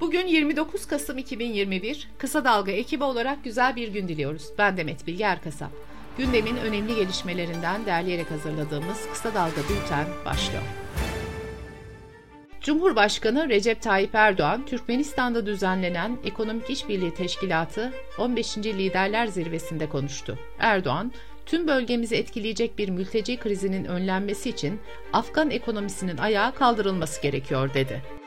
Bugün 29 Kasım 2021. Kısa Dalga ekibi olarak güzel bir gün diliyoruz. Ben Demet Bilge Erkasap. Gündemin önemli gelişmelerinden derleyerek hazırladığımız Kısa Dalga Bülten başlıyor. Cumhurbaşkanı Recep Tayyip Erdoğan, Türkmenistan'da düzenlenen Ekonomik İşbirliği Teşkilatı 15. Liderler Zirvesi'nde konuştu. Erdoğan, tüm bölgemizi etkileyecek bir mülteci krizinin önlenmesi için Afgan ekonomisinin ayağa kaldırılması gerekiyor dedi.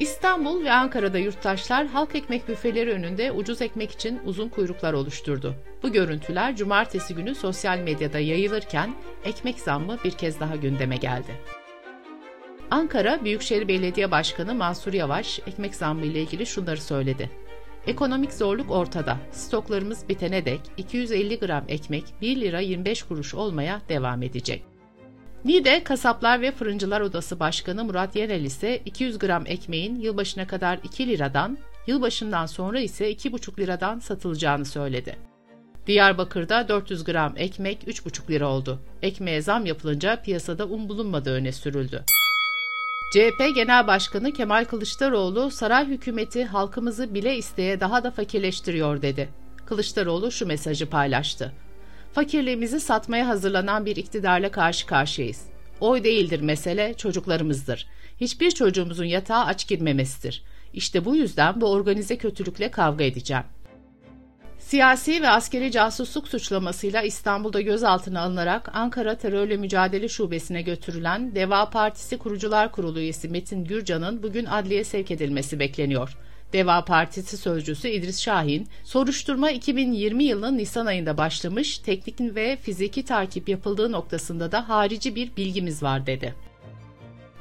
İstanbul ve Ankara'da yurttaşlar halk ekmek büfeleri önünde ucuz ekmek için uzun kuyruklar oluşturdu. Bu görüntüler cumartesi günü sosyal medyada yayılırken ekmek zammı bir kez daha gündeme geldi. Ankara Büyükşehir Belediye Başkanı Mansur Yavaş ekmek zammı ile ilgili şunları söyledi. Ekonomik zorluk ortada. Stoklarımız bitene dek 250 gram ekmek 1 lira 25 kuruş olmaya devam edecek. NİDE Kasaplar ve Fırıncılar Odası Başkanı Murat Yerel ise 200 gram ekmeğin yılbaşına kadar 2 liradan, yılbaşından sonra ise 2,5 liradan satılacağını söyledi. Diyarbakır'da 400 gram ekmek 3,5 lira oldu. Ekmeğe zam yapılınca piyasada un bulunmadığı öne sürüldü. CHP Genel Başkanı Kemal Kılıçdaroğlu, saray hükümeti halkımızı bile isteye daha da fakirleştiriyor dedi. Kılıçdaroğlu şu mesajı paylaştı. Fakirliğimizi satmaya hazırlanan bir iktidarla karşı karşıyayız. Oy değildir mesele, çocuklarımızdır. Hiçbir çocuğumuzun yatağa aç girmemesidir. İşte bu yüzden bu organize kötülükle kavga edeceğim. Siyasi ve askeri casusluk suçlamasıyla İstanbul'da gözaltına alınarak Ankara Terörle Mücadele Şubesi'ne götürülen Deva Partisi Kurucular Kurulu üyesi Metin Gürcan'ın bugün adliye sevk edilmesi bekleniyor. Deva Partisi sözcüsü İdris Şahin, soruşturma 2020 yılının Nisan ayında başlamış, teknik ve fiziki takip yapıldığı noktasında da harici bir bilgimiz var dedi.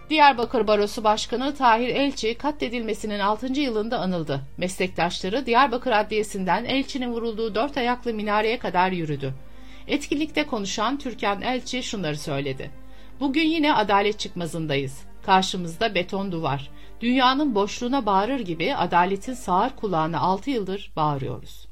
Diyarbakır Barosu Başkanı Tahir Elçi katledilmesinin 6. yılında anıldı. Meslektaşları Diyarbakır Adliyesi'nden Elçi'nin vurulduğu dört ayaklı minareye kadar yürüdü. Etkinlikte konuşan Türkan Elçi şunları söyledi. Bugün yine adalet çıkmazındayız. Karşımızda beton duvar. Dünyanın boşluğuna bağırır gibi adaletin sağır kulağına 6 yıldır bağırıyoruz.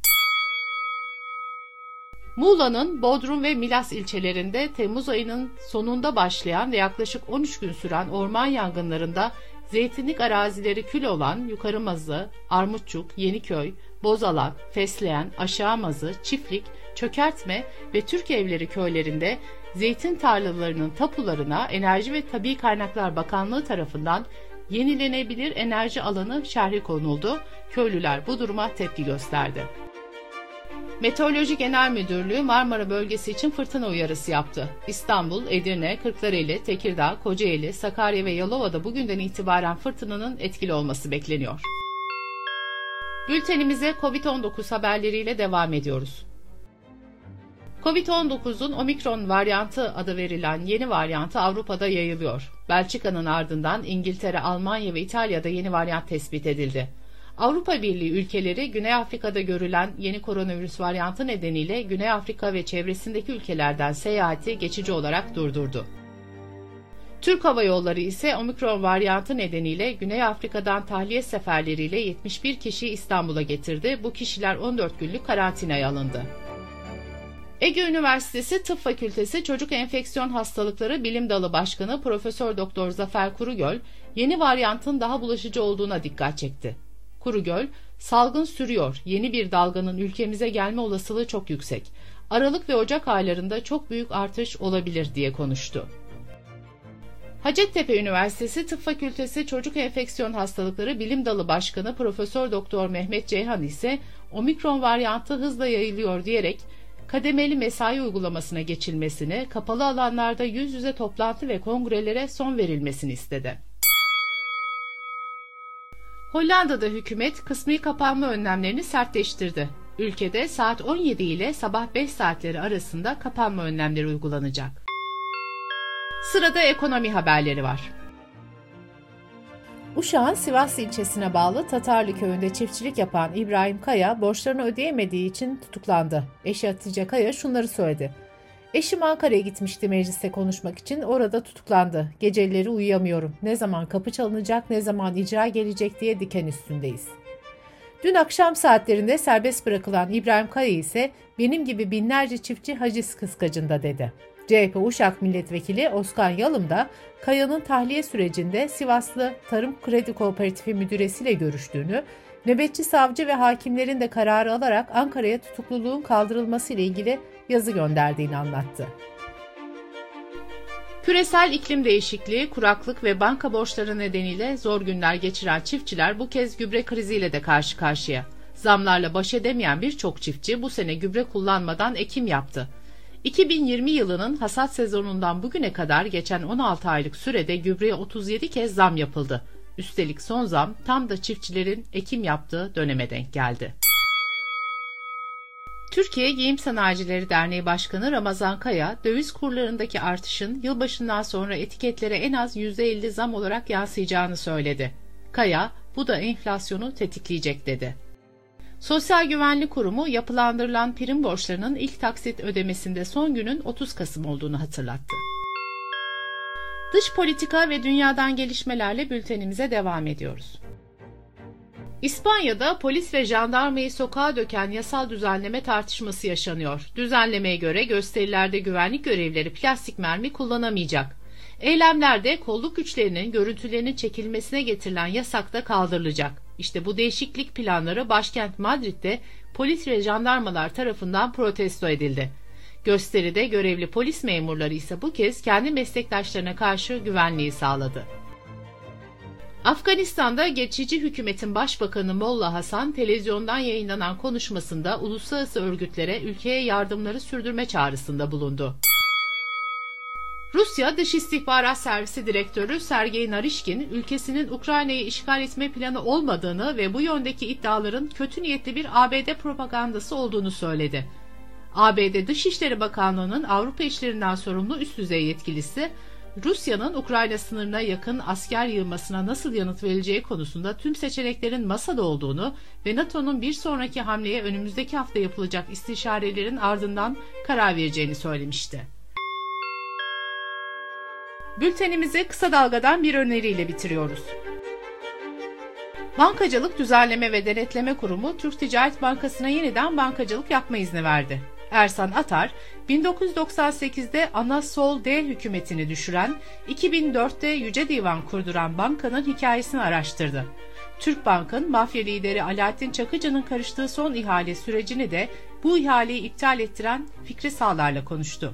Muğla'nın Bodrum ve Milas ilçelerinde Temmuz ayının sonunda başlayan ve yaklaşık 13 gün süren orman yangınlarında zeytinlik arazileri kül olan Yukarımazı, Armutçuk, Yeniköy, Bozalan, Fesleyen, Aşağımazı, Çiftlik, Çökertme ve Türk Evleri köylerinde zeytin tarlalarının tapularına Enerji ve Tabi Kaynaklar Bakanlığı tarafından yenilenebilir enerji alanı şerhi konuldu. Köylüler bu duruma tepki gösterdi. Meteoroloji Genel Müdürlüğü Marmara bölgesi için fırtına uyarısı yaptı. İstanbul, Edirne, Kırklareli, Tekirdağ, Kocaeli, Sakarya ve Yalova'da bugünden itibaren fırtınanın etkili olması bekleniyor. Bültenimize COVID-19 haberleriyle devam ediyoruz. Covid-19'un omikron varyantı adı verilen yeni varyantı Avrupa'da yayılıyor. Belçika'nın ardından İngiltere, Almanya ve İtalya'da yeni varyant tespit edildi. Avrupa Birliği ülkeleri Güney Afrika'da görülen yeni koronavirüs varyantı nedeniyle Güney Afrika ve çevresindeki ülkelerden seyahati geçici olarak durdurdu. Türk Hava Yolları ise omikron varyantı nedeniyle Güney Afrika'dan tahliye seferleriyle 71 kişi İstanbul'a getirdi. Bu kişiler 14 günlük karantinaya alındı. Ege Üniversitesi Tıp Fakültesi Çocuk Enfeksiyon Hastalıkları Bilim Dalı Başkanı Profesör Doktor Zafer Kurugöl, yeni varyantın daha bulaşıcı olduğuna dikkat çekti. Kurugöl, salgın sürüyor, yeni bir dalganın ülkemize gelme olasılığı çok yüksek. Aralık ve Ocak aylarında çok büyük artış olabilir diye konuştu. Hacettepe Üniversitesi Tıp Fakültesi Çocuk Enfeksiyon Hastalıkları Bilim Dalı Başkanı Profesör Doktor Mehmet Ceyhan ise omikron varyantı hızla yayılıyor diyerek kademeli mesai uygulamasına geçilmesini, kapalı alanlarda yüz yüze toplantı ve kongrelere son verilmesini istedi. Hollanda'da hükümet kısmi kapanma önlemlerini sertleştirdi. Ülkede saat 17 ile sabah 5 saatleri arasında kapanma önlemleri uygulanacak. Sırada ekonomi haberleri var. Uşak'ın Sivas ilçesine bağlı Tatarlı köyünde çiftçilik yapan İbrahim Kaya borçlarını ödeyemediği için tutuklandı. Eşi Hatice Kaya şunları söyledi. Eşim Ankara'ya gitmişti mecliste konuşmak için orada tutuklandı. Geceleri uyuyamıyorum. Ne zaman kapı çalınacak ne zaman icra gelecek diye diken üstündeyiz. Dün akşam saatlerinde serbest bırakılan İbrahim Kaya ise benim gibi binlerce çiftçi haciz kıskacında dedi. CHP Uşak Milletvekili Oskan Yalım da Kaya'nın tahliye sürecinde Sivaslı Tarım Kredi Kooperatifi müdüresiyle görüştüğünü, nöbetçi savcı ve hakimlerin de kararı alarak Ankara'ya tutukluluğun kaldırılması ile ilgili yazı gönderdiğini anlattı. Küresel iklim değişikliği, kuraklık ve banka borçları nedeniyle zor günler geçiren çiftçiler bu kez gübre kriziyle de karşı karşıya. Zamlarla baş edemeyen birçok çiftçi bu sene gübre kullanmadan ekim yaptı. 2020 yılının hasat sezonundan bugüne kadar geçen 16 aylık sürede gübreye 37 kez zam yapıldı. Üstelik son zam tam da çiftçilerin ekim yaptığı döneme denk geldi. Türkiye Giyim Sanayicileri Derneği Başkanı Ramazan Kaya, döviz kurlarındaki artışın yılbaşından sonra etiketlere en az %50 zam olarak yansıyacağını söyledi. Kaya, bu da enflasyonu tetikleyecek dedi. Sosyal Güvenlik Kurumu yapılandırılan prim borçlarının ilk taksit ödemesinde son günün 30 Kasım olduğunu hatırlattı. Dış politika ve dünyadan gelişmelerle bültenimize devam ediyoruz. İspanya'da polis ve jandarmayı sokağa döken yasal düzenleme tartışması yaşanıyor. Düzenlemeye göre gösterilerde güvenlik görevlileri plastik mermi kullanamayacak. Eylemlerde kolluk güçlerinin görüntülerinin çekilmesine getirilen yasak da kaldırılacak. İşte bu değişiklik planları başkent Madrid'de polis ve jandarmalar tarafından protesto edildi. Gösteride görevli polis memurları ise bu kez kendi meslektaşlarına karşı güvenliği sağladı. Afganistan'da geçici hükümetin başbakanı Molla Hasan televizyondan yayınlanan konuşmasında uluslararası örgütlere ülkeye yardımları sürdürme çağrısında bulundu. Rusya Dış İstihbarat Servisi Direktörü Sergey Narishkin, ülkesinin Ukrayna'yı işgal etme planı olmadığını ve bu yöndeki iddiaların kötü niyetli bir ABD propagandası olduğunu söyledi. ABD Dışişleri Bakanlığı'nın Avrupa işlerinden sorumlu üst düzey yetkilisi, Rusya'nın Ukrayna sınırına yakın asker yığmasına nasıl yanıt verileceği konusunda tüm seçeneklerin masada olduğunu ve NATO'nun bir sonraki hamleye önümüzdeki hafta yapılacak istişarelerin ardından karar vereceğini söylemişti. Bültenimizi kısa dalgadan bir öneriyle bitiriyoruz. Bankacılık Düzenleme ve Denetleme Kurumu Türk Ticaret Bankası'na yeniden bankacılık yapma izni verdi. Ersan Atar, 1998'de ana sol D hükümetini düşüren, 2004'te Yüce Divan kurduran bankanın hikayesini araştırdı. Türk Bank'ın mafya lideri Alaaddin Çakıcı'nın karıştığı son ihale sürecini de bu ihaleyi iptal ettiren Fikri Sağlar'la konuştu.